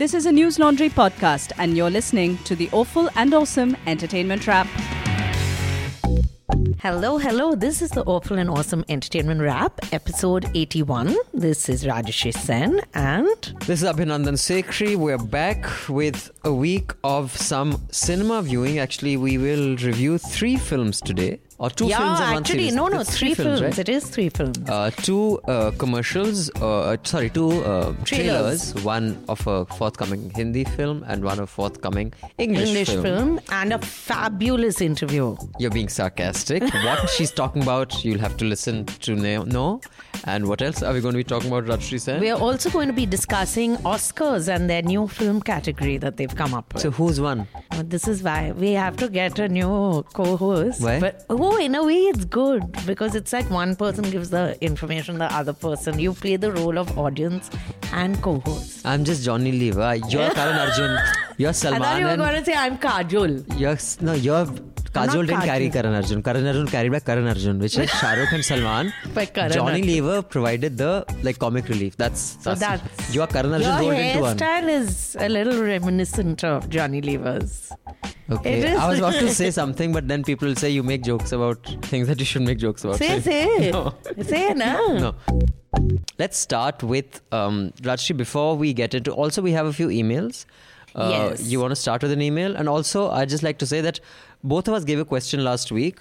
This is a News Laundry podcast, and you're listening to the Awful and Awesome Entertainment Wrap. Hello, hello. This is the Awful and Awesome Entertainment Wrap, episode 81. This is Rajshri Sen and This is Abhinandan Sekhri. We're back with a week of some cinema viewing. Actually, we will review three films today. Or two yeah, films and one actually, series. no, no, It's three, films. right? It is three films. Uh, two uh, commercials, uh, sorry, two uh, Trailers. trailers. One of a forthcoming Hindi film and one of forthcoming English, English film. and a fabulous interview. You're being sarcastic. what she's talking about, you'll have to listen to know. And what else are we going to be talking about, Rajshri Sen? We are also going to be discussing Oscars and their new film category that they've come up with. So who's won? This is why we have to get a new co-host. Why? But oh, in a way, it's good because it's like one person gives the information, the other person. You play the role of audience and co-host. I'm just Johnny Lever. You're Karan Arjun. You're I Salman. thought you were going to say I'm Kajol. You're, no, you're Kajol didn't carry. Karan Arjun. Karan Arjun carried by Karan Arjun, which is Shah Rukh and Salman. By Karan Johnny Arjun. Lever provided the like comic relief. That's, So that's, that's you are Karan Arjun Your rolled into one. hairstyle is a little reminiscent of Johnny Lever's. Okay. I was about to say something, but then people say you make jokes about things that you should make jokes about. Say, So- say. No. Say now. No. Let's start with um, Rajshri. Before we get into, also we have a few emails. Uh, Yes. You want to start with an email, and also I just like to say that both of us gave a question last week.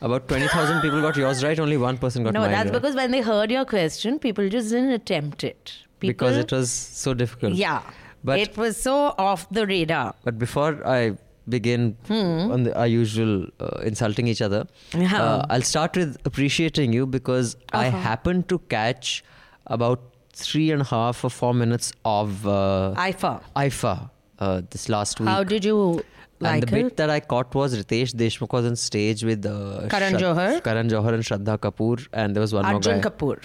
About twenty thousand people got yours right. Only one person got No, mine No, that's right. because when they heard your question, people just didn't attempt it. People, because it was so difficult. Yeah. But it was so off the radar. but before I begin on the, our usual uh, insulting each other, uh, I'll start with appreciating you because I Uh-huh. happened to catch about three and a half or four minutes of uh, IIFA. IIFA uh, this last week. How did you like and the bit that I caught was Riteish Deshmukh was on stage with uh, Karan Johar. Karan Johar and Shraddha Kapoor, and there was one Arjun more guy. Kapoor.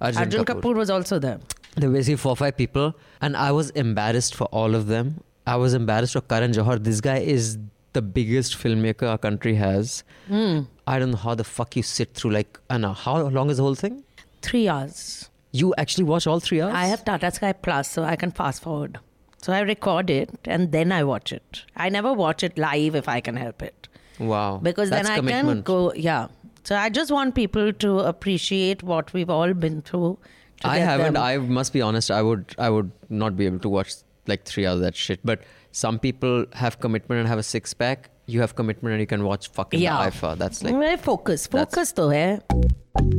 Arjun, Arjun Kapoor. was also there. There were basically four or five people, and I was embarrassed for all of them. I was embarrassed for Karan Johar. This guy is the biggest filmmaker our country has. Hmm. I don't know how the fuck you sit through like an hour. How long is the whole thing? Three hours. You actually watch all three hours? I have Tata Sky Plus, so I can fast forward. So I record it and then I watch it. I never watch it live if I can help it. Wow. because That's then I commitment. can go. Yeah. So I just want people to appreciate what we've all been through. I haven't. them- I must be honest. I would. I would not be able to watch like three hours of that shit. But some people have commitment and have a six pack. You have commitment and you can watch fucking yeah. IIFA. That's like Very focus. Focus though, eh?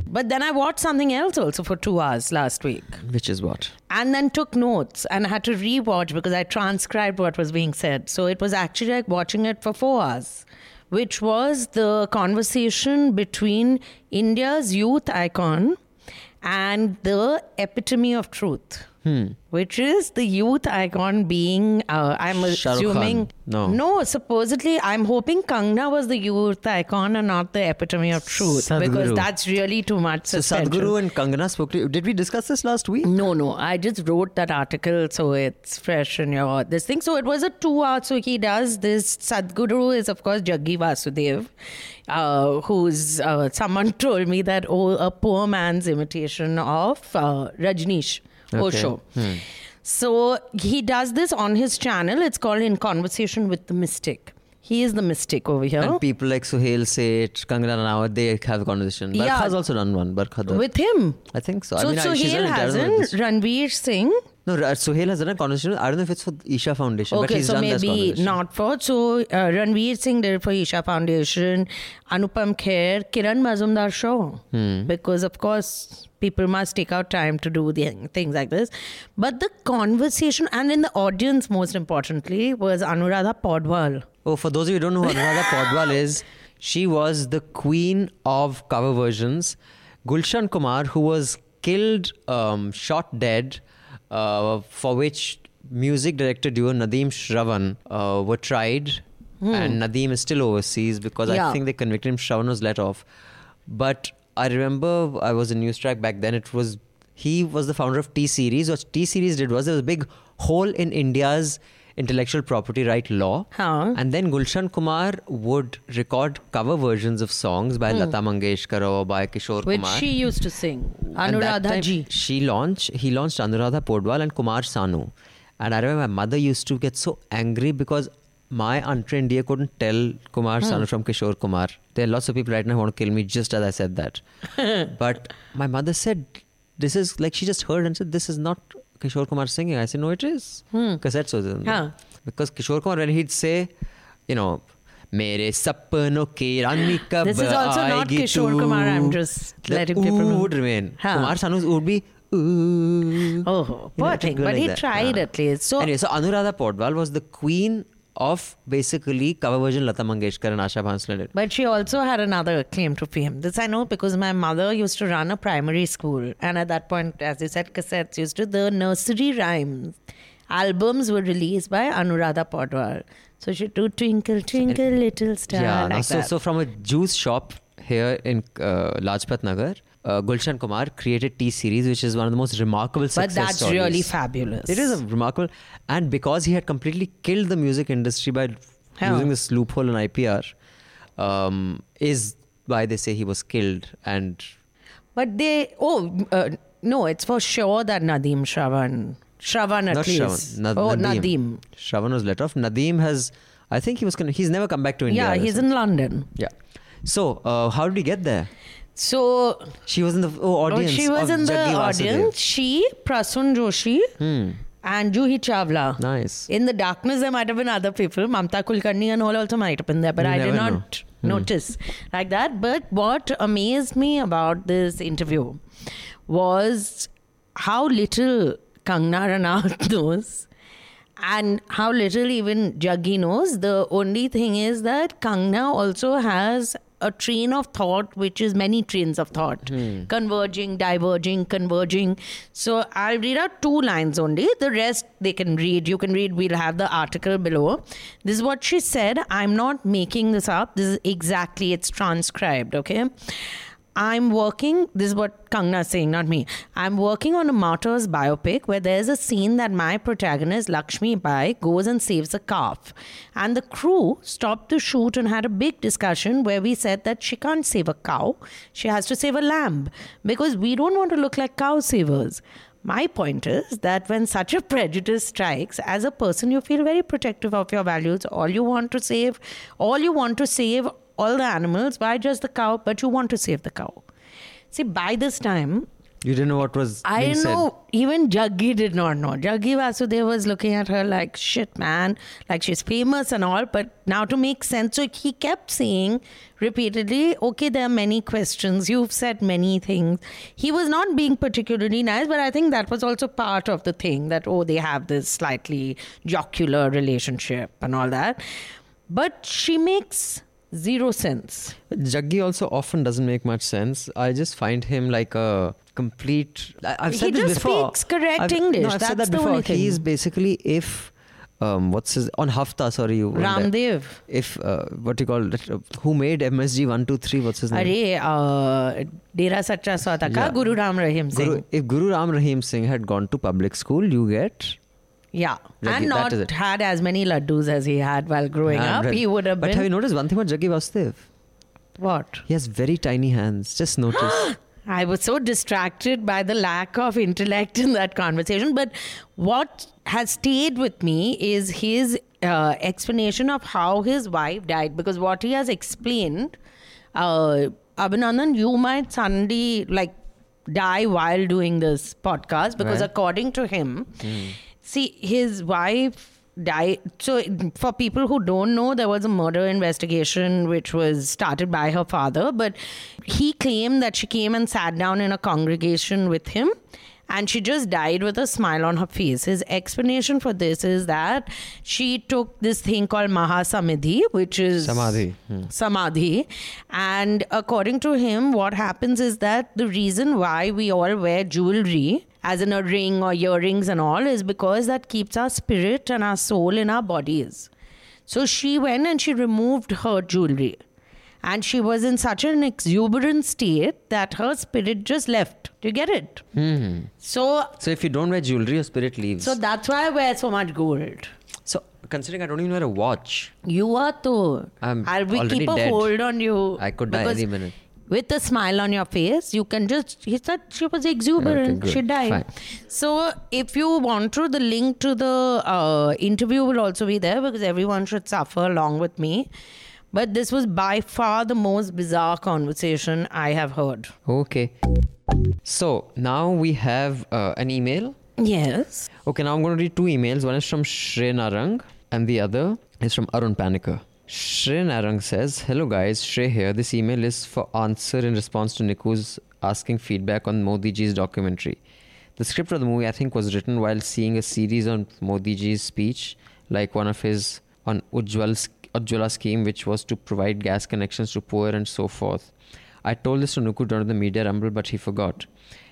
But then I watched something else also for two hours last week. which is what. And then took notes and had to rewatch because I transcribed what was being said. So it was actually like watching it for four hours, which was the conversation between India's youth icon and the epitome of truth. Which is the youth icon being, uh, I'm Shah assuming. Khan. No. No, supposedly, I'm hoping Kangna was the youth icon and not the epitome of truth. Because that's really too much. So suspension. Sadhguru and Kangana spoke to you. Did we discuss this last week? No, no. I just wrote that article so it's fresh in your this thing. So it was a two hour. So he does this. Sadhguru is of course Jaggi Vasudev, uh, who's uh, someone told me that oh a poor man's imitation of uh, Rajneesh Okay. Osho. Hmm. So he does this on his channel. It's called In Conversation with the Mystic. He is the mystic over here. And people like Suhel Seth, Kangana Ranaut, they have a conversation. Yeah. has also done one. Barkha with him. I think so. So I mean, Suhel hasn't. Ranveer Singh. No, Suhel has done a conversation. I don't know if it's for Isha Foundation, but Okay, he's so done maybe not for. So uh, Ranveer Singh did it for Isha Foundation, Anupam Kher, Kiran Mazumdar Shaw. Hmm. Because of course people must take out time to do the things like this. But the conversation and in the audience, most importantly, was Anuradha Paudwal. Oh, for those of you who don't know who Anuradha Paudwal is, she was the queen of cover versions. Gulshan Kumar, who was killed, um, shot dead, uh, for which music director duo Nadeem Shravan uh, were tried, and Nadeem is still overseas because Hmm. Yeah. I think they convicted him. Shravan was let off, but I remember I was in News Track back then. It was he was the founder of T Series. What T Series did was there was a big hole in India's intellectual property right law. Huh. And then Gulshan Kumar would record cover versions of songs by hmm. Lata Mangeshkar or by Kishore which Kumar. she used to sing. Anuradha ji. She launched. He launched Anuradha Paudwal and Kumar Sanu, And I remember my mother used to get so angry because my untrained ear couldn't tell Kumar hmm. Sanu from Kishore Kumar. There are lots of people right now who want to kill me just as I said that. but my mother said, this is like she just heard and said, this is not Kishore Kumar singing. I said, no, it is. Hmm. Cassettes was in. Because Kishore Kumar, when he'd say, you know, मेरे सपनों की रानी कब This is also not Kishore Kumar. I'm just letting people know. would remain. Huh. Kumar Sanu's would be ooh. Oh, poor thing. But like he that. tried yeah. at least. So anyway, so Anuradha Paudwal was the queen of basically cover version Lata Mangeshkar and Asha Bhonsle did. But she also had another claim to fame. This I know because my mother used to run a primary school. And at that point, as you said, cassettes used to, the nursery rhymes albums were released by Anuradha Paudwal. So she do Twinkle, Twinkle, Little Star. yeah, like so, that. so from a juice shop here in uh, Lajpat Nagar, uh, Gulshan Kumar created T series, which is one of the most remarkable but that's stories. really fabulous. It is a remarkable, and because he had completely killed the music industry by How? using this loophole in IPR, um, is why they say he was killed. And But they, oh, uh, no, it's for sure that Nadeem Shravan, Shravan at not least. Shravan, Nad- oh, Nadeem. Nadeem. Shravan was let off. Nadeem has, I think he was gonna. He's never come back to India. Yeah, he's in London. Yeah. So uh, how did he get there? So She was in the oh, Oh, audience. she was in the audience. She, Prasun Joshi, Hmm. and Juhi Chawla. Nice. In the darkness, there might have been other people. Mamta Kulkarni and all also might have been there, but You I did not know. Hmm. notice like that. But what amazed me about this interview was how little Kangna Ranaut knows. And how little even Jaggi knows. The only thing is that Kangna also has a train of thought, which is many trains of thought, hmm. converging, diverging, converging. So I'll read out two lines only. The rest they can read. You can read. We'll have the article below. This is what she said. I'm not making this up. This is exactly. It's transcribed. Okay. I'm working, this is what Kangna is saying, not me. I'm working on a martyrs biopic where there's a scene that my protagonist, Lakshmi Bai, goes and saves a calf. And the crew stopped the shoot and had a big discussion where we said that she can't save a cow, she has to save a lamb because we don't want to look like cow savers. My point is that when such a prejudice strikes, as a person, you feel very protective of your values. All you want to save, all you want to save all the animals. Why just the cow? But you want to save the cow. See, by this time, You didn't know what was I didn't said. know. Even Jaggi did not know. Jaggi Vasudev was looking at her like, shit, man. Like she's famous and all. But now to make sense, so he kept saying repeatedly, okay, there are many questions. You've said many things. He was not being particularly nice, but I think that was also part of the thing that, oh, they have this slightly jocular relationship and all that. But she makes zero sense. Jaggi also often doesn't make much sense. I just find him like a complete. I, I've He said this just before. speaks correct I've- English. No, I've said That's that the before. only thing. He's basically if. Um, what's his on Hafta? Sorry, you. Ramdev. If uh, what you call it? uh, Who made MSG one two three? What's his name? Arey, uh, Dera Sacha Yeah. Guru Ram Rahim Singh. Guru, if Guru Ram Rahim Singh had gone to public school, you get. Yeah. Jaggi, and not had as many laddus as he had while growing up. handwritten. He would have But been. have you noticed one thing about Jaggi Vasudev? what? He has very tiny hands. Just notice. I was so distracted by the lack of intellect in that conversation. But what has stayed with me is his uh, explanation of how his wife died. Because what he has explained, uh, Abhinandan, you might suddenly like die while doing this podcast because Right. according to him, see, his wife died. So, for people who don't know, there was a murder investigation which was started by her father, but he claimed that she came and sat down in a congregation with him. And she just died with a smile on her face. His explanation for this is that she took this thing called Mahasamadhi, which is Samadhi. Hmm. samadhi. And according to him, what happens is that the reason why we all wear jewelry, as in a ring or earrings and all, is because that keeps our spirit and our soul in our bodies. So she went and she removed her jewelry. And she was in such an exuberant state that her spirit just left. Do you get it? Hmm. So, So if you don't wear jewelry, your spirit leaves. so that's why I wear so much gold. So considering I don't even wear a watch, You are too. I'm I'll already keep a dead. hold on you. I could die any minute. With a smile on your face. You can just, he said she was exuberant. good. she died. Fine. So if you want to, the link to the uh, interview will also be there because everyone should suffer along with me. But this was by far the most bizarre conversation I have heard. Okay. So now we have uh, an email. Yes. Okay, now I'm going to read two emails. One is from Shre Narang and the other is from Arun Panikar. Shre Narang says, Hello guys, Shre here. This email is for answer in response to Niku's asking feedback on Modi ji's documentary. The script of the movie, I think, was written while seeing a series on Modi ji's speech, like one of his on Ujjwal, Ujjwala scheme, which was to provide gas connections to poor and so forth. I told this to Nuku during the media rumble, but he forgot.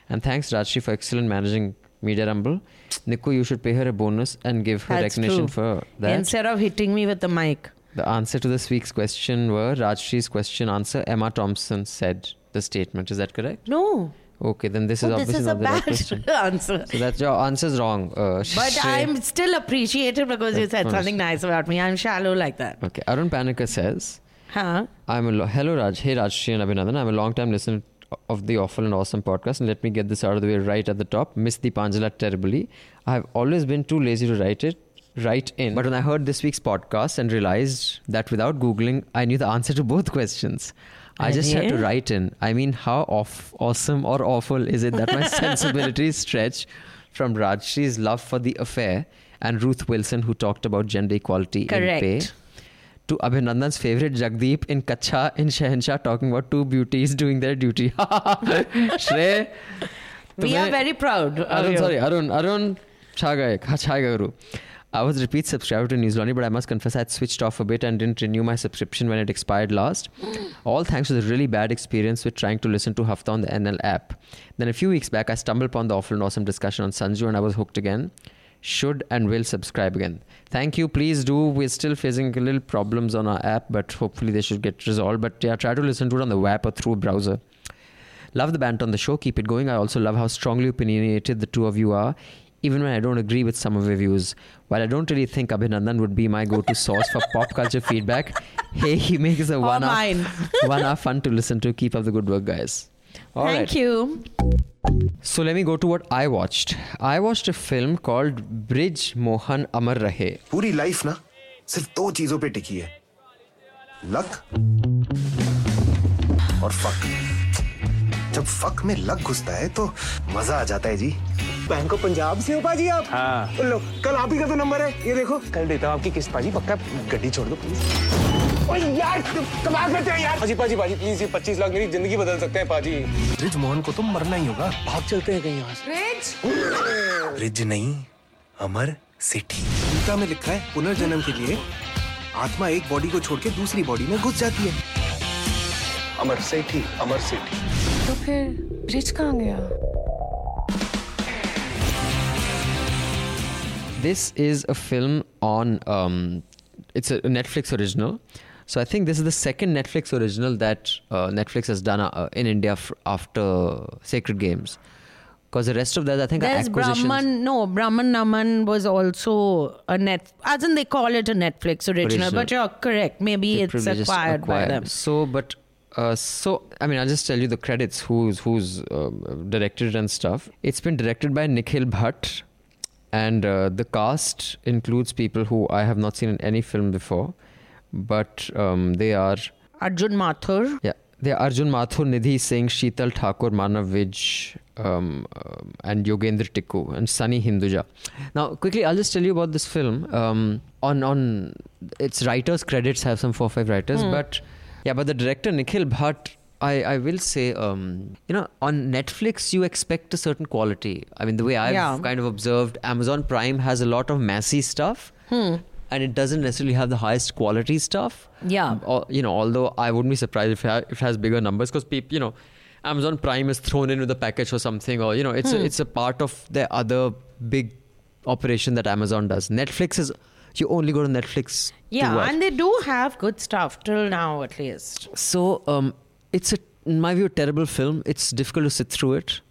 And thanks Rajshri for excellent managing media rumble. Niku, you should pay her a bonus and give her That's recognition true. for that. Instead of hitting me with the mic. The answer to this week's question were Rajshri's question answer. Emma Thompson said the statement. Is that correct? No. Okay, then this is Oh, this obviously is a not the right bad answer. So that's your answer's wrong. Uh, But I'm still appreciated because you said something nice about me. I'm shallow like that. Okay, Arun Panikar says, Huh? I'm a lo- hello Raj, hey Rajshri and Abhinandan. I'm a long time listener of the awful and awesome podcast, and let me get this out of the way right at the top. Miss the Panjala terribly. I have always been too lazy to write it Write in. But when I heard this week's podcast and realized that without Googling, I knew the answer to both questions. I just had to Arey? write in. I mean, how off, awesome or awful is it that my sensibilities stretch from Rajshri's love for the affair and Ruth Wilson, who talked about gender equality in pay, Correct. to Abhinandan's favorite Jagdeep in Kacha in Shahenshah talking about two beauties doing their duty. Shrey, We तुम्हें- are very proud. of Arun, you. sorry, Arun, Arun Chagayek, Chagayuru. I was a repeat subscriber to News Laundry, but I must confess I had switched off a bit and didn't renew my subscription when it expired last. Mm. All thanks to the really bad experience with trying to listen to Hafta on the NL app. Then a few weeks back, I stumbled upon the awful and awesome discussion on Sanju and I was hooked again. Should and will subscribe again. Thank you. Please do. We're still facing a little problems on our app, but hopefully they should get resolved. But yeah, try to listen to it on the app or through a browser. Love the band on the show. Keep it going. I also love how strongly opinionated the two of you are, even when I don't agree with some of your views. While I don't really think Abhinandan would be my go-to source for pop culture feedback, hey, he makes a one hour, one hour fun to listen to. Keep up the good work, guys. All Thank right. you. So let me go to what I watched. I watched a film called Brij Mohan Amar Rahe. Puri life na, सिर्फ दो चीजों पे टिकी है fuck. और fuck जब fuck में luck bank of Punjab से हो पाजी आप? हाँ। लो कल आप ही का तो नंबर है ये देखो। कल देता हूँ आपकी किस्त पाजी पक्का गड्डी छोड़ दो प्लीज़ ओए यार कमाल करते हैं यार। पाजी पाजी पाजी प्लीज़ ये 25 लाख मेरी ज़िंदगी बदल सकते हैं पाजी। ब्रिज मोहन को तो मरना ही होगा। भाग चलते हैं कहीं यहाँ से ब्रिज नहीं अमर सिटी। गीता में लिखा है पुनर्जन्म के लिए आत्मा एक बॉडी को छोड़ के दूसरी बॉडी में घुस जाती है। अमर सेठी अमर सेठी तो फिर ब्रिज कहाँ गया? This is a film on. Um, it's a Netflix original. So I think this is the second Netflix original that uh, Netflix has done uh, in India f- after Sacred Games. Because the rest of that, I think, There's acquisitions. Brahman. No, Brahman Naman was also a net. As in, they call it a Netflix original, Original. but you're correct. Maybe The it's privileges acquired, by them. So, but uh, so I mean, I'll just tell you the credits. Who's who's um, directed and stuff. It's been directed by Nikhil Bhat, and uh, the cast includes people who I have not seen in any film before, but um, they are Arjun Mathur. yeah. They are Arjun Mathur, Nidhi Singh, Sheetal Thakur, Manav Vij, um, um, and Yogendra Tikku, and Sunny Hinduja. Now, quickly, I'll just tell you about this film. Um, on on its writers' credits have some four or five writers, but yeah, but the director Nikhil Bhat. I, I will say, um, you know, on Netflix, you expect a certain quality. I mean, the way I've Yeah. kind of observed, Amazon Prime has a lot of messy stuff, and it doesn't necessarily have the highest quality stuff Yeah. or, you know, although I wouldn't be surprised if it, ha- if it has bigger numbers because people, you know, Amazon Prime is thrown in with a package or something, or you know, it's a, it's a part of the other big operation that Amazon does. Netflix is you only go to Netflix. Yeah, watch. and they do have good stuff till now, at least. So um, it's a, in my view, a terrible film. It's difficult to sit through it.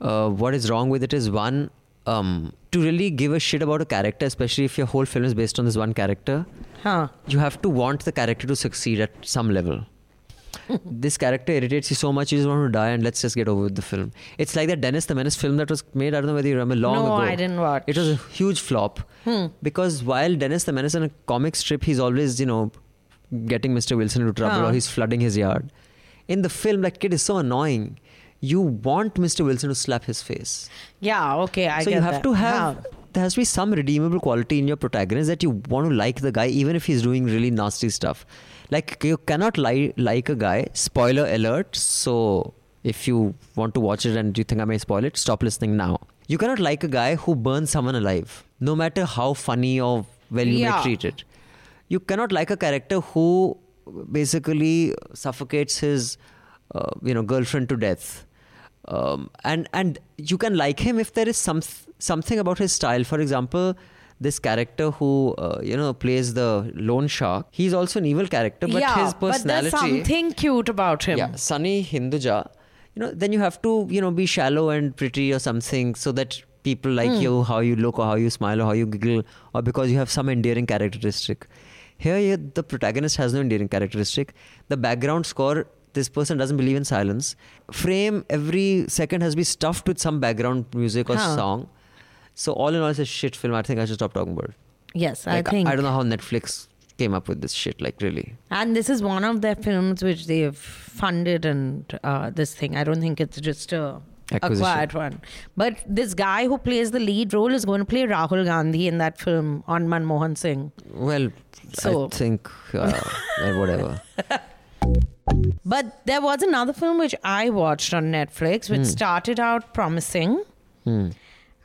Uh, what is wrong with it is one, um, to really give a shit about a character, especially if your whole film is based on this one character, Huh. you have to want the character to succeed at some level. this character irritates you so much you just want to die and let's just get over with the film. It's like that Dennis the Menace film that was made. I don't know whether you remember long No, ago. I didn't watch. It was a huge flop hmm. because while Dennis the Menace in a comic strip, he's always you know getting Mr. Wilson into trouble Huh. or he's flooding his yard. In the film, that kid is so annoying. You want Mr. Wilson to slap his face. Yeah, okay, I so you have that. to have How? there has to be some redeemable quality in your protagonist that you want to like the guy even if he's doing really nasty stuff like you cannot li- like a guy spoiler alert so if you want to watch it and you think i may spoil it stop listening now you cannot like a guy who burns someone alive no matter how funny or well you Yeah. may treat it you cannot like a character who basically suffocates his uh, you know girlfriend to death. Um, and and you can like him if there is some something about his style. For example this character who uh, you know plays the loan shark. He's also an evil character but yeah, his personality but there's something cute about him. yeah sunny hinduja. You know then you have to you know be shallow and pretty or something so that people like Hmm. you how you look or how you smile or how you giggle or because you have some endearing characteristic here the protagonist has no endearing characteristic the background score this person doesn't believe in silence frame every second has to be stuffed with some background music or Huh. song so all in all it's a shit film i think i should stop talking about it Yes, like, I think. i don't know how netflix came up with this shit like really And this is one of their films which they've funded and uh, this thing. I don't think it's just a Acquisition. acquired one. But this guy who plays the lead role is going to play Rahul Gandhi in that film on Manmohan Singh. well So- i think uh, whatever But there was another film which I watched on Netflix, which hmm. started out promising. Hmm.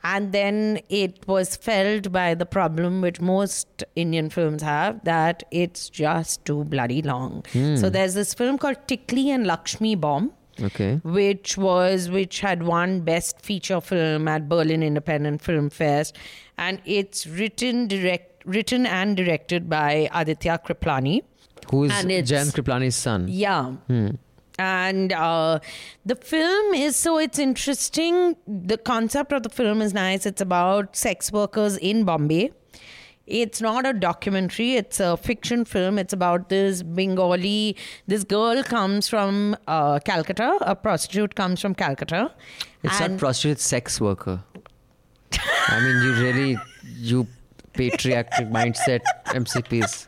And then it was felled by the problem which most Indian films have that it's just too bloody long. Hmm. So there's this film called Tikli and Lakshmi Bomb okay. Which was which had won best feature film at Berlin Independent Film Fest. And it's written direct written and directed by Aditya Kriplani. Who is Jayant Kriplani's son? yeah. And uh, the film is so it's interesting. The concept of the film is nice. It's about sex workers in bombay it's not a documentary it's a fiction film it's about this bengali this girl comes from uh, calcutta a prostitute comes from calcutta It's not prostitute, sex worker. I mean, you really, you patriarchal mindset MCPs.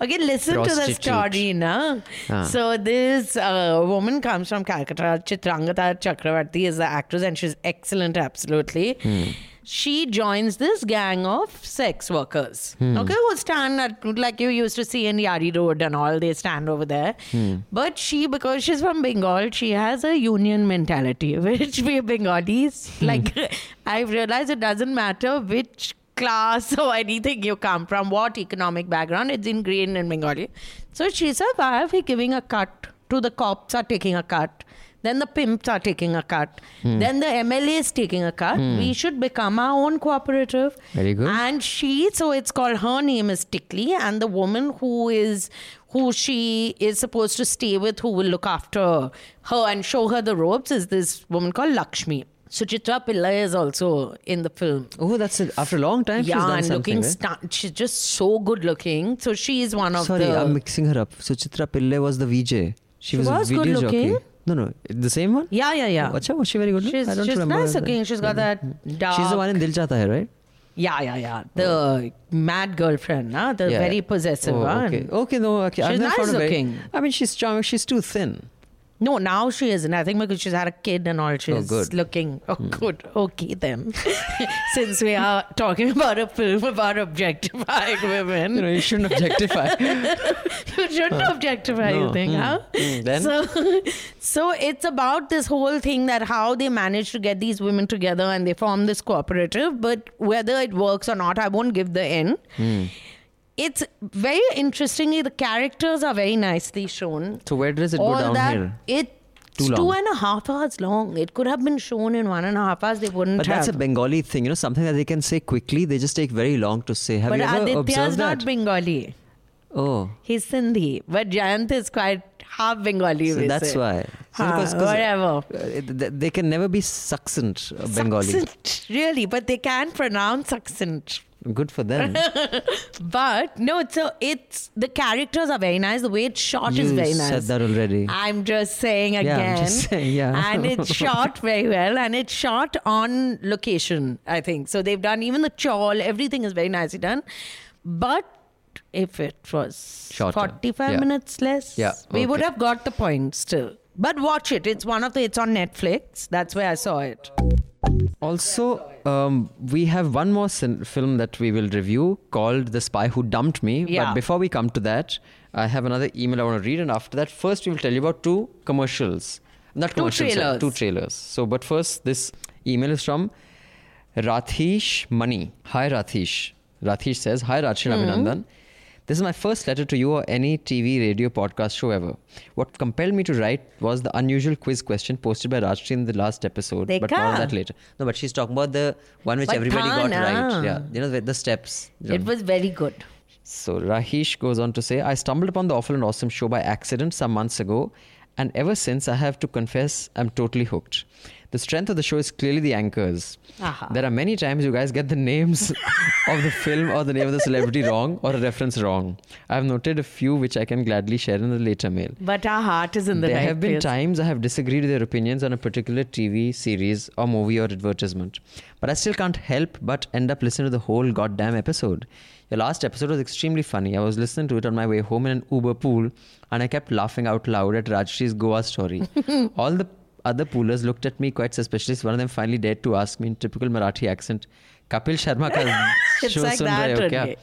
Okay, listen to the story, na. Ah. So this uh, woman comes from Calcutta. Chitrangada Chakravarti is the actress, and she's excellent, absolutely. Hmm. She joins this gang of sex workers. Hmm. Okay, who stand at like you used to see in Yari Road and all. They stand over there. Hmm. But she, because she's from Bengal, she has a union mentality, which we Bengalis Hmm. like. I've realized it doesn't matter which class or anything you come from, what economic background, it's ingrained in Bengali. So she said, why are we giving a cut to the cops are taking a cut? Then the pimps are taking a cut. Hmm. Then the MLA is taking a cut. Hmm. We should become our own cooperative. Very good. And she, so it's called, her name is Tikli, and the woman who is, who she is supposed to stay with, who will look after her and show her the ropes, is this woman called Lakshmi. So Chitra Pillai is also in the film. Oh, that's it. After a long time, she's done and something. looking right? stu- she's just so good looking. So she is one of Sorry, the. I'm mixing her up. So Chitra Pillai was the VJ. She, She was, was good jockey. Looking. No, no, the same one. yeah, yeah, yeah. Oh, acha, was she very good? She's, I don't she's remember. nice looking. She's got that dark. She's the one in Dil Chahta Hai, right? Yeah, yeah, yeah. The mad girlfriend, huh? the Yeah. very possessive oh, one. Okay, okay, no, okay. She's nice her very- looking. I mean, she's charming. She's too thin. No, now she isn't. I think because she's had a kid and all, she's good. Hmm. looking. Oh, good. Okay, then. Since we are talking about a film about objectifying women, You know, you shouldn't objectify. you shouldn't objectify, you think, Hmm. huh? Hmm, then? So, so it's about this whole thing that how they manage to get these women together and they form this cooperative, but whether it works or not, I won't give the end. It's very interestingly, the characters are very nicely shown. so where does it go All downhill? that, it's two and a half hours long. It could have been shown in one and a half hours. They wouldn't But have. that's a Bengali thing, you know, something that they can say quickly. They just take very long to say. Have but you ever Aditya's observed not that? Bengali. oh, He's Sindhi. But Jayant is quite half Bengali. so that's say. why. So because- 'cause, whatever. uh, they can never be succinct uh, Bengali. Succinct, really, but they can pronounce accent Good for them. But no, it's a, it's the characters are very nice. The way it's shot is very nice. said that already. I'm just saying Yeah, again. I'm just saying, yeah. and it's shot very well, and it's shot on location. I think so. They've done even the chawl. Everything is very nicely done. But if it was Shorter. 45 Yeah. minutes less, Yeah, we would have got the point still. But watch it. It's one of the. It's on Netflix. That's where I saw it. Also, um, we have one more cin- film that we will review called The Spy Who Dumped Me. Yeah. But before we come to that, I have another email I want to read. And after that, first we will tell you about two commercials. Not Two commercials, sorry, trailers. two trailers. So, but first, this email is from Rathish Mani. Hi, Rathish. Rathish says, Hi, Rachel Abhinandan. This is my first letter to you or any TV, radio, podcast show ever. What compelled me to write was the unusual quiz question posted by Rajshri in the last episode. But more on Dekha. that later. No, but she's talking about the one which But everybody got Thana. right. Yeah, you know the, the steps. It was very good. So Rathish goes on to say, I stumbled upon the awful and awesome show by accident some months ago, and ever since I have to confess I'm totally hooked. The strength of the show is clearly the anchors. Aha. There are many times you guys get the names of the film or the name of the celebrity wrong or a reference wrong. I have noted a few which I can gladly share in the later mail. But our heart is in the There right There have been place. times I have disagreed with their opinions on a particular TV series or movie or advertisement, but I still can't help but end up listening to the whole goddamn episode. Your last episode was extremely funny. I was listening to it on my way home in an Uber pool, and I kept laughing out loud at Rajshri's Goa story. All the other poolers looked at me quite suspiciously. One of them finally dared to ask me in typical Marathi accent, "Kapil Sharma ka show like sun rahe ho kya?"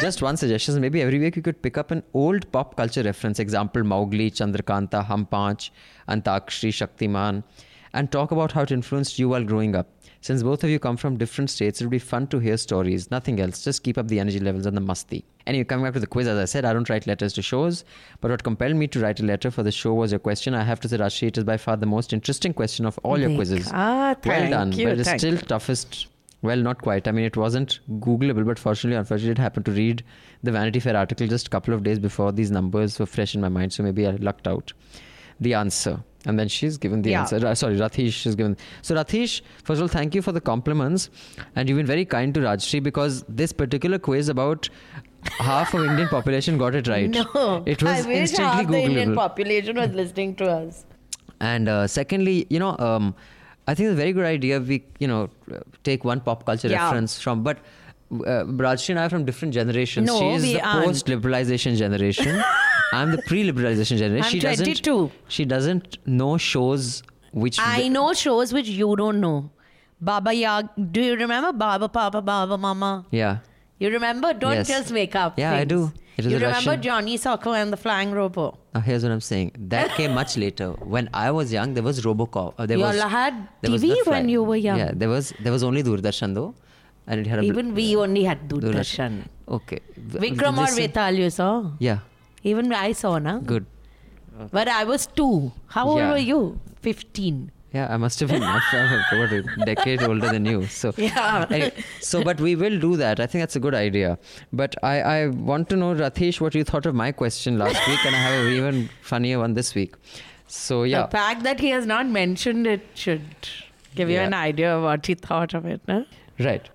Just one suggestion maybe every week you could pick up an old pop culture reference, example Mowgli, Chandrakanta, Hum Panch, Antakshari, Shaktiman, and talk about how it influenced you while growing up. Since both of you come from different states, it would be fun to hear stories. Nothing else. Just keep up the energy levels and the musty. Anyway, coming back to the quiz, as I said, I don't write letters to shows, but what compelled me to write a letter for the show was your question. I have to say, Rashi, it is by far the most interesting question of all your Dekha. quizzes. Ah, well done, you, but it is still toughest. Well, not quite. I mean, it wasn't Googleable, but fortunately, unfortunately, it happened to read the Vanity Fair article just a couple of days before these numbers were fresh in my mind. So maybe I lucked out. The answer. And then she's given the Yeah. answer. Uh, sorry, Rathish has given. So, Rathish, first of all, thank you for the compliments. And you've been very kind to Rajshri because this particular quiz about half of Indian population got it right. No, It was I wish instantly half the Indian population was listening to us. And uh, secondly, you know, um, I think it's a very good idea. We, you know, take one pop culture Yeah. reference from, but uh, Rajshri and I are from different generations. No, she is we the aren't. post-liberalization generation. I'm the pre-liberalization generation. I'm she doesn't. 22. She doesn't know shows which. I know shows which you don't know. Baba Yag. Do you remember Baba Papa Baba Mama? Yeah. You remember? Don't Yes. just make up. Yeah, I things. do. It is you remember Russian- Johnny Sokko and the Flying Robo? Now here's what I'm saying. That came much later. When I was young, there was RoboCop. Uh, there You was, all had TV when you were young. Yeah, there was there was only Doordarshan though, and it had a bl- Even we only had Doordarshan. Okay. Vikram or Vetal you saw? Yeah. Even I saw, na? Good. But I was two. How old Yeah. were you? 15. Yeah, I must have been about a decade older than you. So Yeah. Anyway, so but we will do that. I think that's a good idea. But I, I want to know, Rathish, what you thought of my question last week, and I have an even funnier one this week. So yeah, The fact that he has not mentioned it should give you an idea of what he thought of it. No? right.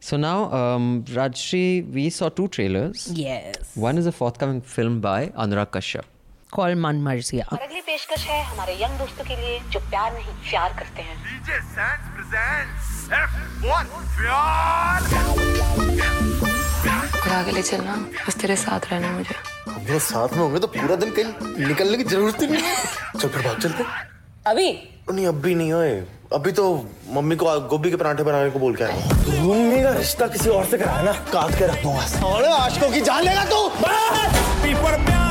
So now, um, Rajshri, we saw two trailers. Yes. One is a forthcoming film by Anurag Kashyap. Called Man Marziya. और अगली पेशकश है हमारे young दोस्तों के लिए जो प्यार नहीं प्यार करते हैं। DJ Sands presents F1 फिर आगे ले चलना बस तेरे साथ रहना मुझे। दोनों साथ में होंगे तो पूरा दिन कहीं निकलने की ज़रूरत ही नहीं है। चल फिर भाग चलते अभी? नहीं अब भी नहीं होए अभी तो मम्मी को गोभी के पराठे बनाने को बोल के आया। हूँ। मम्मी का रिश्ता किसी और से कराया ना? काट के रख दूँगा। आशिकों की जान लेगा तू? तू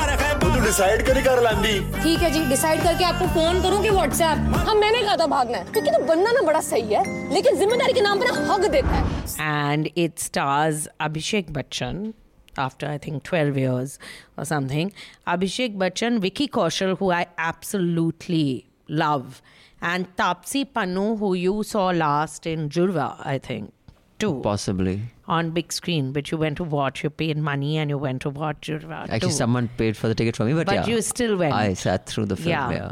डिसाइड करी कर लांदी ठीक है जी डिसाइड करके आपको फ़ोन करूँ कि व्हाट्सएप हम मैंने कहा था भागना है क्योंकि तो बनना ना बड़ा सही है लेकिन ज़िम्मेदारी के नाम पर हक देता है and it stars Abhishek Bachchan after I think 12 years or something. Abhishek Bachchan, Vicky Kaushal, who I absolutely love, and Tapsi Pannu, who you saw last in Jurva, I think, too, Possibly. on big screen, but you went to watch, you paid money and you went to watch Judwaa. Actually, too. someone paid for the ticket for me, but, But yeah. you still went. I sat through the film. Yeah.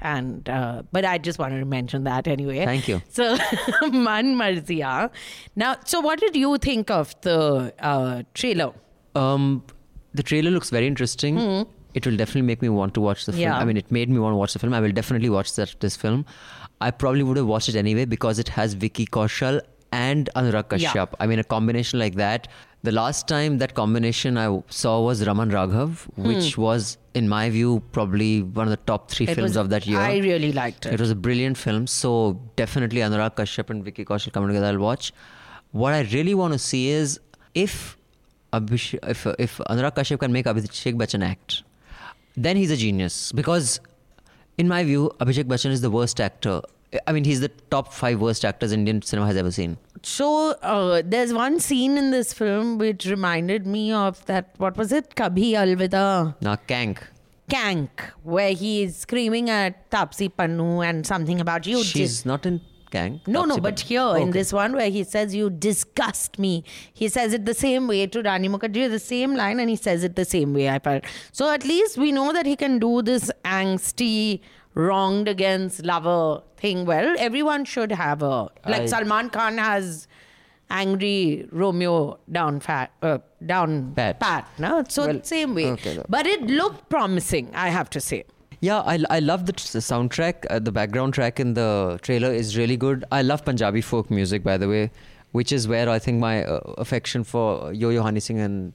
and uh, but I just wanted to mention that anyway. Thank you. So, Man Marzia. Now, so what did you think of the uh, trailer? Um, the trailer looks very interesting. It will definitely make me want to watch the film. Yeah. I mean, it made me want to watch the film. I will definitely watch that this film. I probably would have watched it anyway because it has Vicky Kaushal and Anurag Yeah. Kashyap. I mean, a combination like that. The last time that combination I saw was Raman Raghav, which was, in my view, probably one of the top three Hmm. It films was- of that year. I really liked it. It was a brilliant film. So definitely Anurag Kashyap and Vicky Kaushal coming together. I'll watch. What I really want to see is if Abhish- if if Anurag Kashyap can make Abhishek Bachchan act, then he's a genius. Because in my view, Abhishek Bachchan is the worst actor. I mean, he's the top five worst actors Indian cinema has ever seen. So uh, there's one scene in this film which reminded me of that. What was it? Kabhi Alvida. Now, Kank. Kank, where he is screaming at Taapsee Pannu and something about you. She's not in Kank. No, no, Taapsee but Pannu. here in this one where he says, You disgust me. He says it the same way to Rani Mukherjee, the same line, and he says it the same way, I felt. So at least we know that he can do this angsty, wronged against lover thing well. Everyone should have a. Like I- Salman Khan has angry Romeo down fat, uh, down Pat. pat no? So Well, same way. okay. But it looked promising, I have to say. Yeah, I, I love the, t- the soundtrack. Uh, the background track in the trailer is really good. I love Punjabi folk music, by the way, which is where I think my uh, affection for Yo Yo Honey Singh and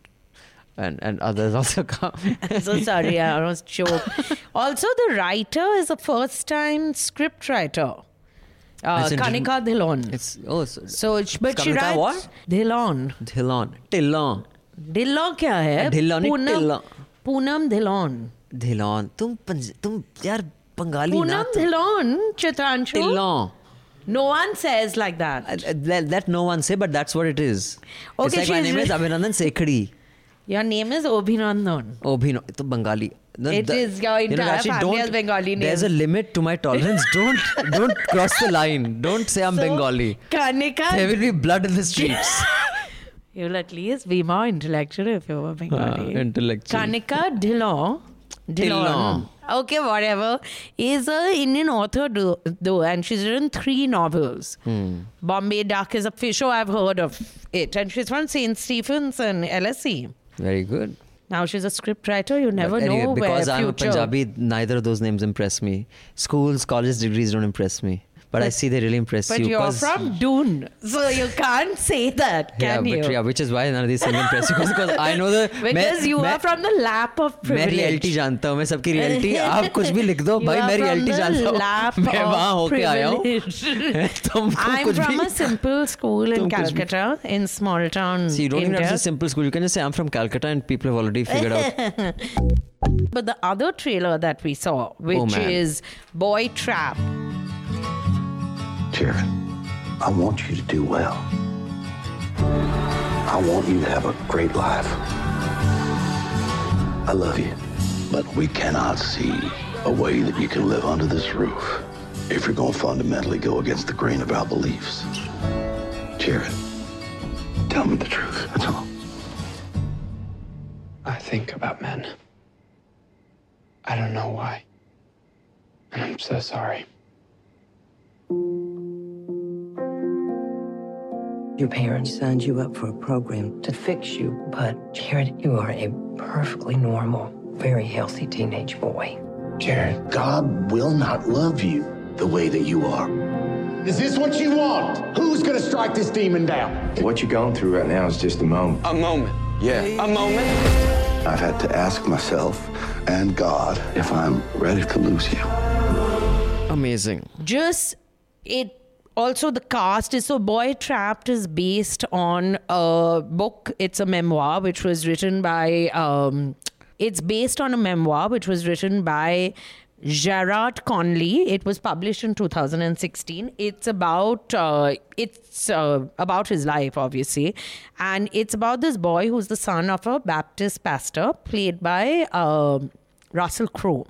and, and others also come. so sorry, I almost choked. also, the writer is a first time script writer. Uh, As in written- Kanika Dhillon. It's oh, so, So, it's- but she Kanika writes what? Dhillon. Dhillon. Dhillon. Dhillon क्या है? Dhillon, नहीं Poonam Dhillon. Poonam Dhillon. Dhillon. तुम पंज, तुम यार बंगाली ना Poonam Dhillon, Chitranshu. Dhillon. No one says like that. Uh, That, that no one say, but that's what it is. Okay, it's like my she's name is re- Abhinandan Sekhri. Your name is Obhinandan. Obhinon, it's Bengali. The, it the, is your entire you know, actually, family Bengali name. There's a limit to my tolerance. don't don't cross the line. Don't say I'm so, Bengali. Kanika, there will be blood in the streets. You'll at least be more intellectual if you were Bengali. Uh, intellectual. Kanika Dhillon. Dhillon. Okay, whatever. Is an Indian author do, though, and she's written three novels. Hmm. Bombay Duck is a fish. Oh, I've heard of it. And she's from St. Stephen's and LSE. Very good. Now she's a script writer. You never But anyway, know because where I'm a. Punjabi, neither of those names impress me. Schools, college degrees don't impress me but, I see they really impress but you. But you're from Doon, so you can't say that, can yeah, you? But, yeah, which is why none of these things impress you because I know the because मैं, you मैं, are from the lap of privilege. मैं reality जानता हूँ मैं सबकी reality आप कुछ भी लिख दो भाई मैं reality जानता हूँ मैं वहाँ होके आया हूँ I'm from a simple school in Calcutta in small town. So you don't India. even have a simple school. You can just say I'm from Calcutta and people have already figured out. But the other trailer that we saw, oh, which oh, is Boy Trap. Jared, I want you to do well. I want you to have a great life. I love you, but we cannot see a way that you can live under this roof if you're going to fundamentally go against the grain of our beliefs. Jared, tell me the truth. That's all. I think about men. I don't know why. And I'm so sorry. Your parents signed you up for a program to fix you, but Jared, you are a perfectly normal, very healthy teenage boy. Jared, God will not love you the way that you are. Is this what you want? Who's gonna strike this demon down? What you're going through right now is just a moment. A moment. Yeah. A moment. I've had to ask myself and God if I'm ready to lose you. Amazing. just it also the cast is so boy trapped is based on a book it's a memoir which was written by um it's based on a memoir which was written by Garrard Conley. It was published in 2016. It's about uh, it's uh, about his life, obviously, and it's about this boy who's the son of a Baptist pastor, played by um Russell Crowe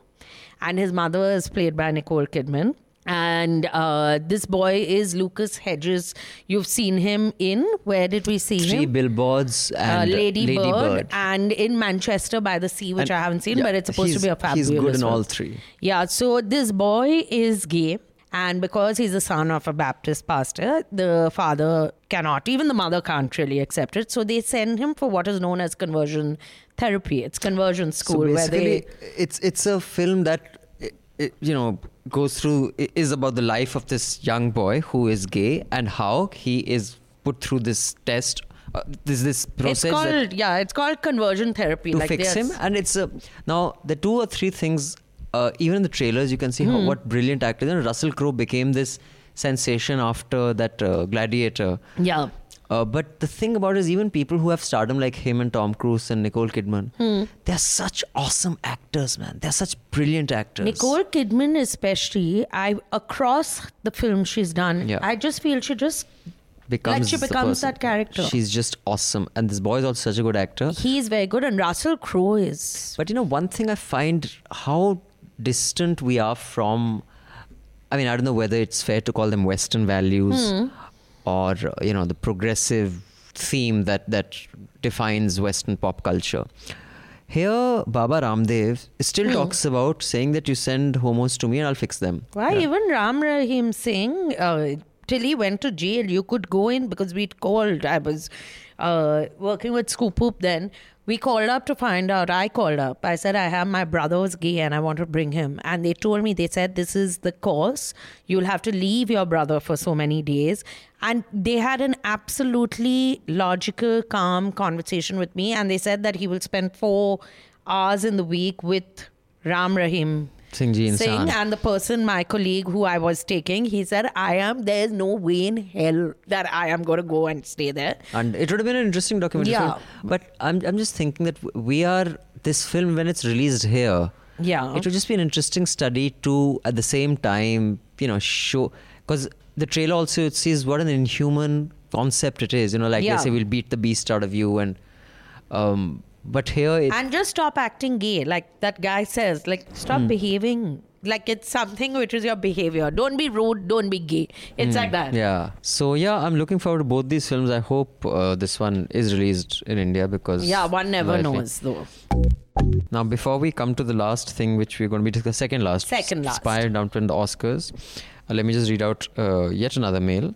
and his mother is played by Nicole Kidman. And uh, this boy is Lucas Hedges. You've seen him in where did we see Three him? billboards uh, and Lady, Lady Bird, Bird. and in Manchester by the Sea, which And- I haven't seen, yeah, but it's supposed to be a fabulous. He's good in all three. Yeah, so this boy is gay, and because he's the son of a Baptist pastor, the father cannot, even the mother can't really accept it. So they send him for what is known as conversion therapy. It's conversion school so where basically, they. it's it's a film that i- i- you know goes through is about the life of this young boy who is gay and how he is put through this test. Uh, this this It's process that- called yeah, it's called conversion therapy. to like fix him and it's a now the two or three things uh, even in the trailers you can see how, Hmm. what brilliant actors and russell crowe became this sensation after that uh, gladiator Yeah. Uh, but the thing about it is even people who have stardom like him and tom cruise and nicole kidman Hmm. they're such awesome actors man they're such brilliant actors Nicole Kidman, especially, I across the film she's done, Yeah. I just feel she just becomes like she becomes that character. she's just awesome and this boy is also such a good actor He's very good, and Russell Crowe is. But you know, one thing I find how distant we are from. I mean, I don't know whether it's fair to call them Western values Hmm. Or you know the progressive theme that that defines Western pop culture. Here, Baba Ramdev still Hmm. talks about saying that you send homos to me and I'll fix them. Why even Ram Rahim Singh, uh, till he went to jail, you could go in because we'd called. I was uh, working with ScoopWhoop then. We called up to find out. I called up. I said, I have my brother who's gay and I want to bring him. And they told me, they said, this is the course. You'll have to leave your brother for so many days. And they had an absolutely logical, calm conversation with me. And they said that he will spend four hours in the week with Ram Rahim Singh Singh and the person, my colleague who I was taking, he said, I am, there's no way in hell that I am going to go and stay there. And it would have been an interesting documentary Yeah. film. But I'm, I'm just thinking that we are, this film, when it's released here, Yeah. it would just be an interesting study to, at the same time, you know, show. Because the trailer also it says what an inhuman concept it is. You know, like Yeah. they say, we'll beat the beast out of you. And, um, but here, it, and just stop acting gay. Like that guy says, like, stop Hmm. behaving. Like it's something which is your behavior. Don't be rude, don't be gay. It's like that. Hmm. Yeah. So yeah, I'm looking forward to both these films. I hope uh, this one is released in India because Yeah, one never likely. knows though. Now, before we come to the last thing, which we're going to be discussing, second last, Second last. Spy announcement the Oscars. Uh, let me just read out uh, yet another mail.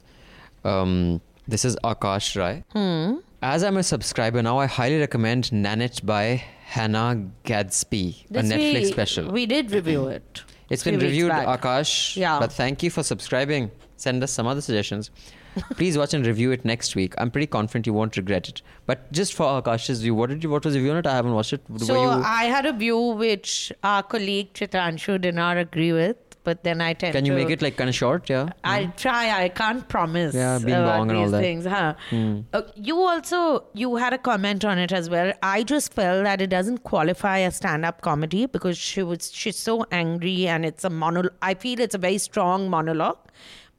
Um, this is Akash Rai. Hmm. As I'm a subscriber now, I highly recommend Nanette by Hannah Gadsby, This a Netflix we, special. We did review it. It's been reviewed, back. Akash. Yeah. But thank you for subscribing. Send us some other suggestions. Please watch and review it next week. I'm pretty confident you won't regret it. But just for Akash's view, what did you? What was your view on it? I haven't watched it. So you, I had a view which our colleague Chitanshu did not agree with, but then I tend can you to. make it like kind of short? Yeah. I'll try. I can't promise. Yeah, being about wrong and all that. things, huh? Hmm. Uh, you also you had a comment on it as well. I just felt that it doesn't qualify as stand-up comedy because she was she's so angry and it's a monologue. I feel it's a very strong monologue,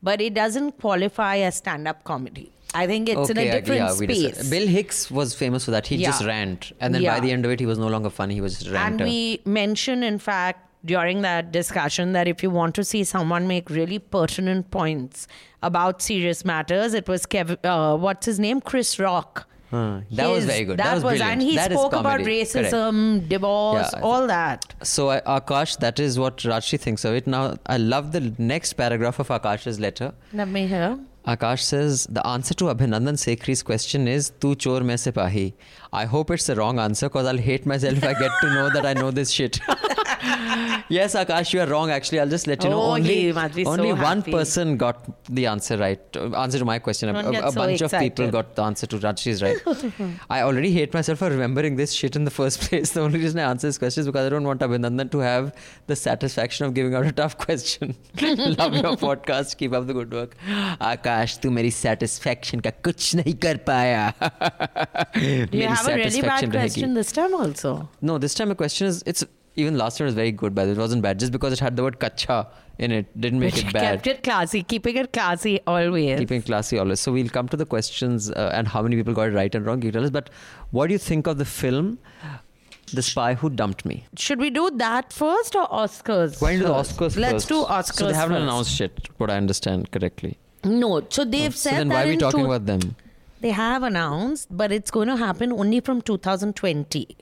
but it doesn't qualify as stand-up comedy. I think it's in a different yeah, space. Bill Hicks was famous for that. He just Yeah. rant, and then Yeah. by the end of it, he was no longer funny. He was just ranter. And we mentioned, in fact, during that discussion, that if you want to see someone make really pertinent points about serious matters, it was Kevin, uh, what's his name? Chris Rock. Huh. That was very good. That, That, was, brilliant. and he That is spoke about comedy. Correct. racism, divorce, Yeah, all that. So, uh, Akash, that is what Rajshri thinks of it. Now, I love the next paragraph of Akash's letter. Let me hear. Akash says, the answer to Abhinandan Sekhri's question is, Tu chor mein sipahi. I hope it's the wrong answer because I'll hate myself if I get to know that I know this shit. yes, Akash, you are wrong. Actually, I'll just let you know. Oh, only must so only one happy. person got the answer right. uh, Answer to my question. A, Don't a- a so bunch of people got the answer to Rajshri's right. I already hate myself for remembering this shit in the first place. The only reason I answer this question is because I don't want Abhinandan to have the satisfaction of giving out a tough question. Love your podcast. Keep up the good work. Akash, तू मेरी satisfaction का कुछ नहीं कर पाया. Do you have a really bad question this time also? No, this time the question is it's even last time was very good, but it wasn't bad just because it had the word kacha in it. Didn't make it bad. Kept it classy, keeping it classy always. Keeping it classy always. So we'll come to the questions uh, and how many people got it right and wrong. You tell us. But what do you think of the film? The Spy Who Dumped Me. Should we do that first or Oscars? Going to the first? Oscars Let's first. do Oscars. So they haven't first. announced yet, what I understand correctly. No, so they've so said then that why are we in talking two- about them? They have announced, but it's going to happen only from 2020.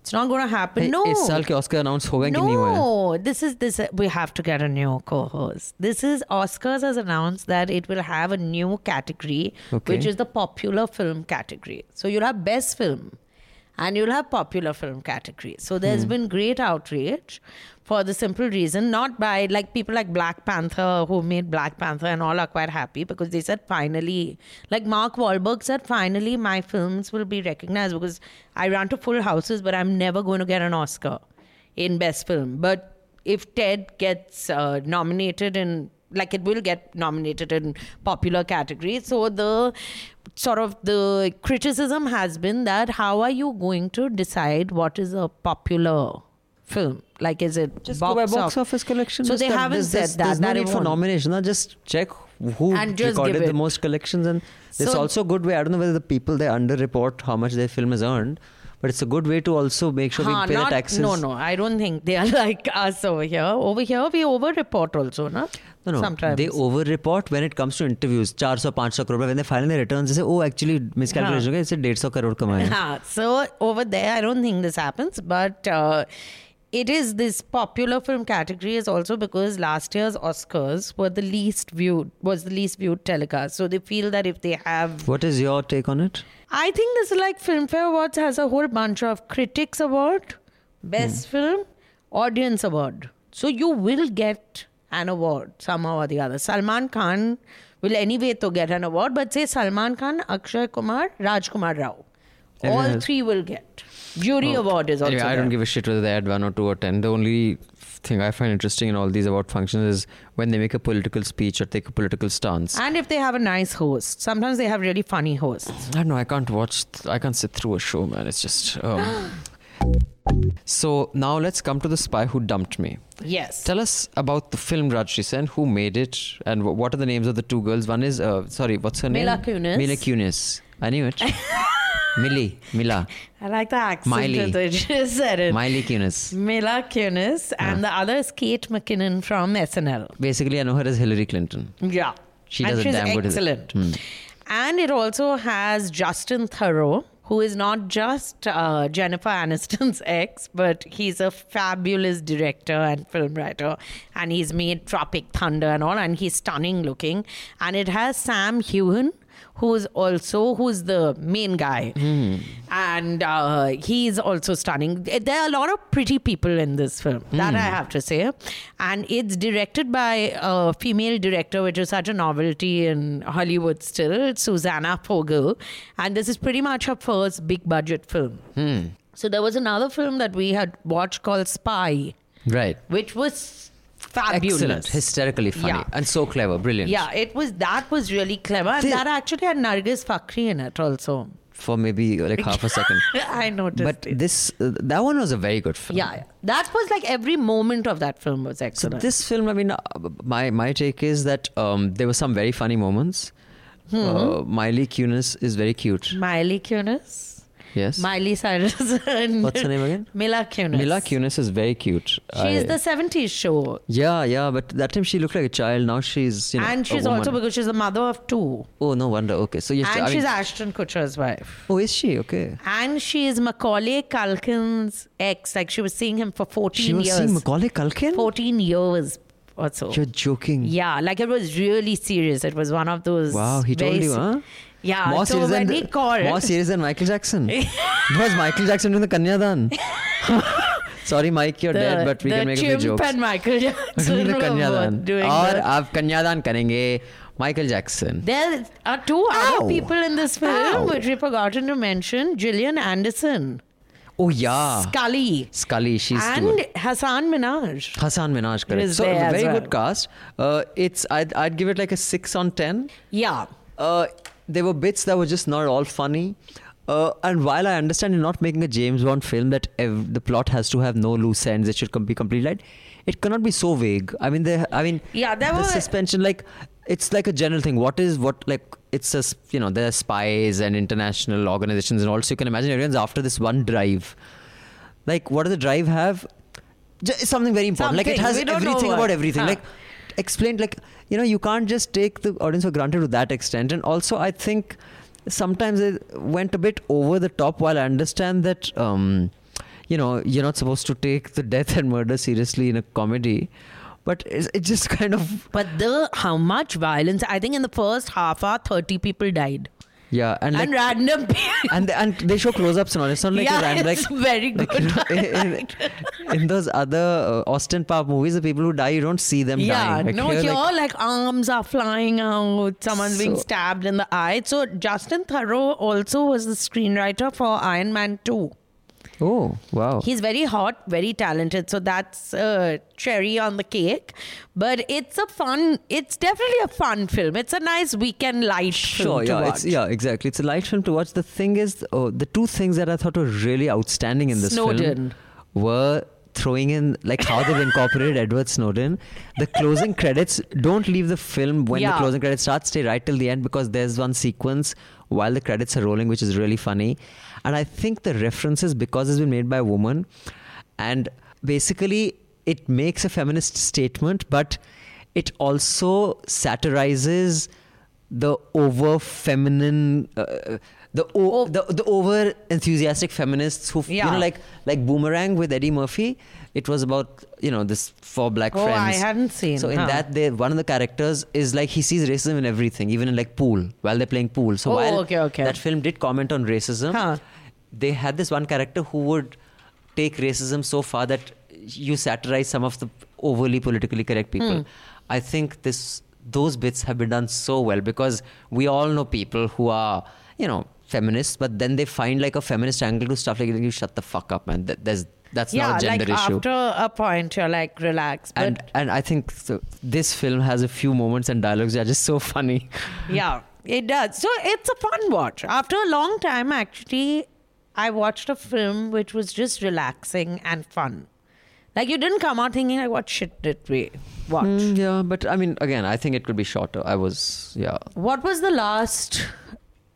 It's not going to happen. Hey, no. इस साल के Oscar announce हो गए कि नहीं हुए हैं? No, this is this. We have to get a new co-host. This is Oscars has announced that it will have a new category, Okay. which is the popular film category. So you'll have best film, and you'll have popular film category. So there's Hmm. been great outrage for the simple reason, not by like people like Black Panther who made Black Panther and all are quite happy because they said finally, like Mark Wahlberg said, finally my films will be recognized because I run to full houses, but I'm never going to get an Oscar in best film. But if Ted gets uh, nominated in like it will get nominated in popular category. So the sort of the criticism has been that how are you going to decide what is a popular film? Like is it Just box box off- office collection. So they haven't there's, said that. There's no that need for nomination. Now just check who And just recorded the most collections, and So- also a good way. I don't know whether the people they underreport how much their film has earned, but it's a good way to also make sure we pay not, taxes. No, no, I don't think they are like us over here. Over here, we over report also, na? No, no. Sometimes. They over report when it comes to interviews. 400, 500 crore. When they finally return, returns, they say, oh, actually, miscalculation. Huh. It's 150 crore. Kamaya. So over there, I don't think this happens. But uh, it is this popular film category is also because last year's Oscars were the least viewed was the least viewed telecast. So they feel that if they have, What is your take on it? I think this is like Filmfare Awards has a whole bunch of critics award, best hmm. film, audience award. So you will get an award somehow or the other. Salman Khan will anyway to get an award, but say Salman Khan, Akshay Kumar, Rajkumar Rao. All three will get. Jury award is also Anyway, I don't give a shit whether they had one or two or ten. The only thing I find interesting in all these award functions is when they make a political speech or take a political stance. And if they have a nice host, sometimes they have really funny hosts. I don't know. I can't watch. th- I can't sit through a show, man. It's just. Um, so now let's come to the spy who dumped me. Yes. Tell us about the film Rajshri Sen, who made it, and wh- what are the names of the two girls? One is, uh, sorry, what's her name? Mila Kunis. Mila Kunis. I knew it. Millie, Mila, I like the accent Miley. that just said it. Miley Kunis. Mila Kunis, and the other is Kate McKinnon from SNL. Basically, I know her as Hillary Clinton. Yeah. She and does a she's damn good. excellent. Hmm. And it also has Justin Theroux, who is not just uh, Jennifer Aniston's ex, but he's a fabulous director and film writer. And he's made Tropic Thunder and all, and he's stunning looking. And it has Sam Heughan, who's also who's the main guy, Hmm. and uh, he's also stunning. There are a lot of pretty people in this film. That I Hmm. have to say, and it's directed by a female director, which is such a novelty in Hollywood still, Susanna Fogel, and this is pretty much her first big budget film. Hmm. So there was another film that we had watched called Spy, Right. which was fabulous. Excellent. Hysterically funny. Yeah. And so clever. Brilliant. Yeah, it was that was really clever, and that actually had Nargis Fakhri in it also. For maybe like half a second. I noticed But it. this, uh, that one was a very good film. Yeah, yeah, that was like every moment of that film was So excellent. this film, I mean, uh, my my take is that um, there were some very funny moments. Hmm. Uh, Miley Kunis is very cute. Miley Kunis, Yes. Miley Cyrus, and What's her name again? Mila Kunis. Mila Kunis is very cute. She's I- the '70s show, Yeah, yeah, but that time she looked like a child. Now she's you know. and she's also because she's the mother of two, Oh no wonder. Okay, so yes, and I mean, she's Ashton Kutcher's wife, oh, is she okay? and she is Macaulay Culkin's ex. Like she was seeing him for 14 She was years. seeing Macaulay Culkin. 14 years or so. You're joking. Yeah, like it was really serious. It was one of those. Wow, he told you, huh? Yeah. More so when he called, more serious than Michael Jackson. was Michael Jackson doing the Kanyadan? Sorry, Mike, you're the, dead, but we can make a few. And Michael Jackson the Kanyadan. Doing और अब Kanyadan करेंगे Michael Jackson. There are two Ow. other people in this film Ow. which we forgotten to mention: Gillian Anderson. Oh yeah, Scully. Scully, she's and good. Hasan Minhaj. Hasan Minhaj, correct. So very well. good cast. Uh, it's I'd, I'd give it like a six on ten. Yeah. Uh, there were bits that were just not all funny. Uh, and while I understand you're not making a James Bond film that ev- the plot has to have no loose ends, it should com- be complete. It cannot be so vague. I mean, there. I mean, Yeah, there the were- suspension. Like, it's like a general thing. What is what? Like, it's a you know there are spies and international organizations and also you can imagine everyone's after this one drive. Like, what does the drive have? Ju- It's something very important. Like, it has We don't know everything about everything. Huh. Like, explained, like, you know, you can't just take the audience for granted to that extent. And also, I think sometimes it went a bit over the top while I understand that. Um, you know, you're not supposed to take the death and murder seriously in a comedy, but it's, it just kind of But the how much violence? I think in the first half hour, thirty people died, yeah, and like and random. and and they show close-ups and all. It's not like yeah, random, like very good. like, know, in, in those other uh, Austin Park movies, the people who die, you don't see them yeah, dying. Like no, here, like- like, arms are flying out, someone's being stabbed in the eye. So Justin Theroux also was the screenwriter for Iron Man Two. Oh wow, He's very hot, very talented. So that's a cherry on the cake. But it's a fun, it's definitely a fun film. It's a nice weekend light Sure, yeah, watch. it's yeah, exactly. It's a light film to watch. The thing is, oh, the two things that I thought were really outstanding in this Snowden. film were throwing in like how they've incorporated Edward Snowden. The closing credits don't leave the film when the closing credits start. Stay right till the end because there's one sequence while the credits are rolling, which is really funny. And I think the references because it's been made by a woman, and basically it makes a feminist statement, but it also satirizes the over feminine uh, the o- the the over enthusiastic feminists who f- you know like like boomerang with eddie murphy. It was about you know this four black Oh, friends. I hadn't seen, so in huh. that they one of the characters is like he sees racism in everything even in like pool while they're playing pool. So Oh, while okay, okay. that film did comment on racism they had this one character who would take racism so far that you satirize some of the overly politically correct people. Hmm. I think this those bits have been done so well because we all know people who are you know feminists, but then they find like a feminist angle to stuff like you shut the fuck up, man. There's that's yeah, not a gender like issue. after a point, you're like, relax. But and and I think so, this film has a few moments and dialogues that are just so funny. yeah, it does. So it's a fun watch. After a long time, actually, I watched a film which was just relaxing and fun. Like you didn't come out thinking like, what shit did we watch? Mm, yeah, but I mean, again, I think it could be shorter. I was, yeah. What was the last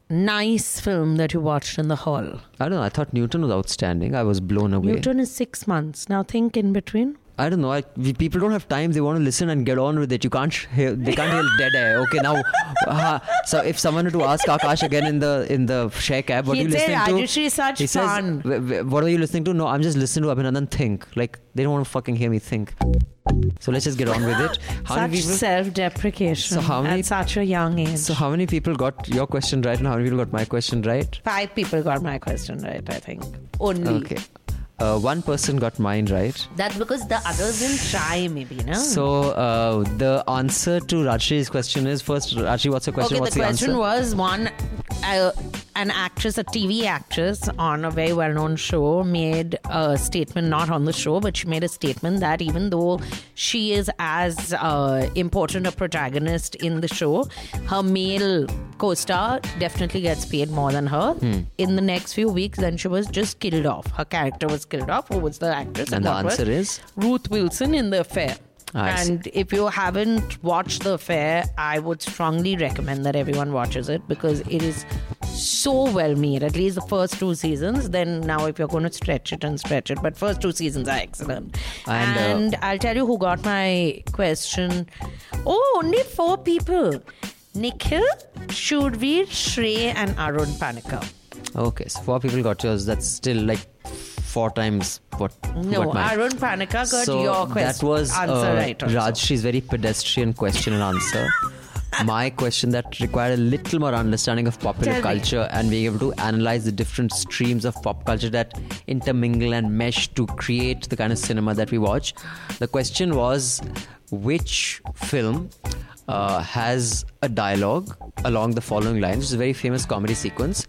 nice film that you watched in the hall? I don't know. I thought Newton was outstanding. I was blown away. Newton is six months. Now think in between. I don't know. I, we, people don't have time. They want to listen and get on with it. You can't hear. They can't hear dead air. Okay, now. Uh, so if someone were to ask Akash again in the in the share cab, what are He'd you listening to? "Rajesh is such he says, fun." "Wh- wh- What are you listening to? No, I'm just listening to Abhinandan think. Like they don't want to fucking hear me think. So let's just get on with it. How such people? self-deprecation So how many- at such a young age. So how many people got your question right and how many people got my question right? Five people got my question right, I think. Only. Okay. Uh, one person got mine right. That's because the others didn't try, maybe, no? So uh, the answer to Raji's question is first, Raji, what's your question? okay, what's the question answer? was one, uh, an actress, a TV actress on a very well known show made a statement, not on the show, but she made a statement that even though she is as uh, important a protagonist in the show, her male co star definitely gets paid more than her. Hmm. In the next few weeks, then she was just killed off. Her character was killed off. Who was the actress? And the what was? answer is? Ruth Wilson in The Affair. I see. and if you haven't watched The Affair, I would strongly recommend that everyone watches it because it is so well made. At least the first two seasons. Then now, if you're going to stretch it and stretch it, but first two seasons are excellent. And, uh, I'll tell you who got my question. Oh, only four people: Nikhil, Shurveer, Shrey, and Arun Panika. Okay, so four people got yours. That's still like four times what. No, mine. Arun Panika got so your question. That was answer uh, right. also. Rajshri's very pedestrian question and answer. My question that required a little more understanding of popular Tell me. culture and being able to analyze the different streams of pop culture that intermingle and mesh to create the kind of cinema that we watch. The question was which film uh, has a dialogue along the following lines, is a very famous comedy sequence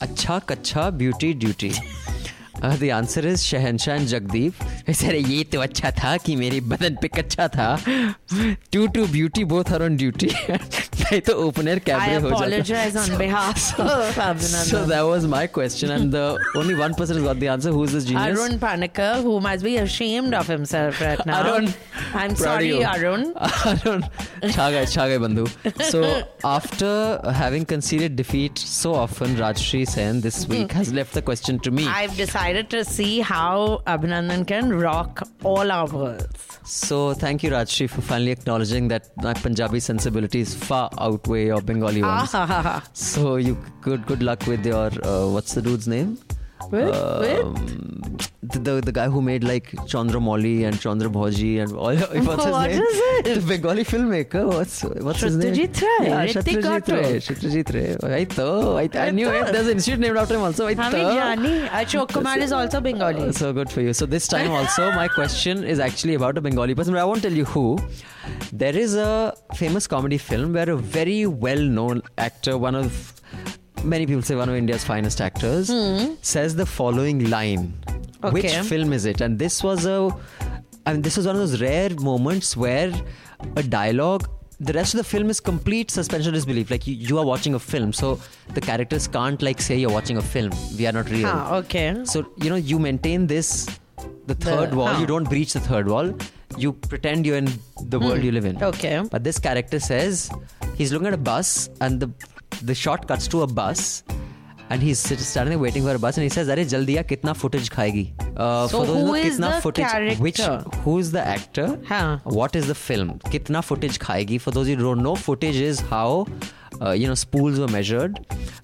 Acha Kacha Beauty Duty. Uh, is Shahenshah and Jagdeep. इसे अरे ये तो अच्छा था कि मेरे बदन पे कच्चा था to to beauty both are on duty नहीं तो ओपनर I कैबरे हो on जाता behalf of Abhinandan. So that was my question, and the only one person has got the answer. Who's this genius? Arun Panikar, who must be ashamed of himself right now. Arun, I'm proud of sorry, you. Arun. Arun, छा गए छा गए बंधु. So after having conceded defeat so often, Rajshri Sen this week has left the question to me. I've decided to see how Abhinandan can rock all our worlds. So thank you, Rajshri, for finally acknowledging that my Punjabi sensibilities far outweigh your Bengali ones. Ah. So you good good luck with your uh, what's the dude's name? With- Um, the, the the guy who made like Chandra Molly and Chandra Bhoji and all what's his What name? is it? The Bengali filmmaker. What's what's his name? Ray, Yeah, Satyajit Ray. I thought I, I knew it. There's an institute named after him also. I thought. Ashok Kumar is also Bengali. So good for you. So this time also, my question is actually about a Bengali person, but I won't tell you who. There is a famous comedy film where a very well-known actor, one of many people say one of India's finest actors, hmm. says the following line. Which film is it? And this was a, I mean, this was one of those rare moments where a dialogue. The rest of the film is complete suspension of disbelief. Like you, you are watching a film, so the characters can't like say you're watching a film. We are not real. Ah, okay. So you know you maintain this, the third wall. huh. You don't breach the third wall. You pretend you're in the world you live in. Okay. But this character says he's looking at a bus, and the the shot cuts to a bus, and he's standing there waiting for a bus and he says "Arey jaldi ya kitna footage khayegi. Uh, so for those who the character? who is the actor? What is the film? Kitna footage khayegi? For those who don't know footage is how uh, you know spools were measured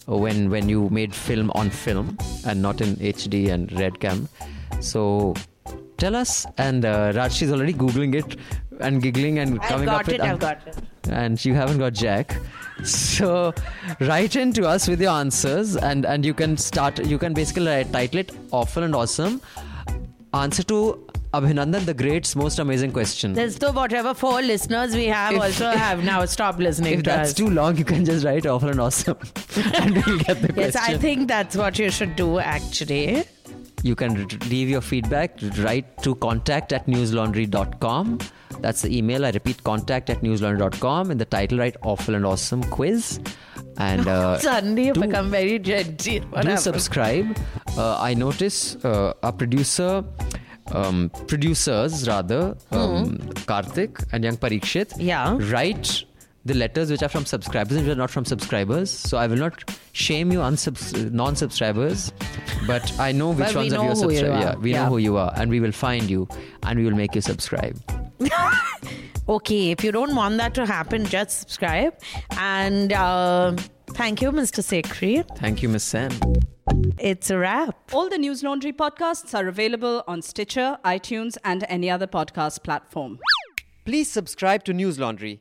when when you made film on film and not in HD and red cam so tell us. And uh, is already googling it and giggling and I've coming up with. it, I've got it. And you haven't got Jack. So write in to us with your answers, and and you can start. You can basically write- title it "Awful and Awesome." Answer to Abhinandan the Great's most amazing question. There's so whatever four listeners we have If- also have now stopped listening if to that's us. too long, you can just write "Awful and Awesome," and we'll get the yes, question. I think that's what you should do actually. You can leave your feedback, write to contact at newslaundry.com. That's the email. I repeat, contact at newslaundry.com. In the title, write awful and awesome quiz. And uh, Suddenly you do- become very genteel. What do happened? subscribe. Uh, I notice uh, our producer, um, producers rather, um, Karthik and young Parikshit. Yeah. write the letters which are from subscribers and which are not from subscribers. So I will not shame you unsubs- non-subscribers, but I know which ones know of you who are you subscribers. Yeah, we Yeah. know who you are, and we will find you, and we will make you subscribe. Okay, if you don't want that to happen, just subscribe. And uh, thank you, Mr. Sekhri. Thank you, Miss Sam. It's a wrap. All the Newslaundry podcasts are available on Stitcher, iTunes, and any other podcast platform. Please subscribe to Newslaundry.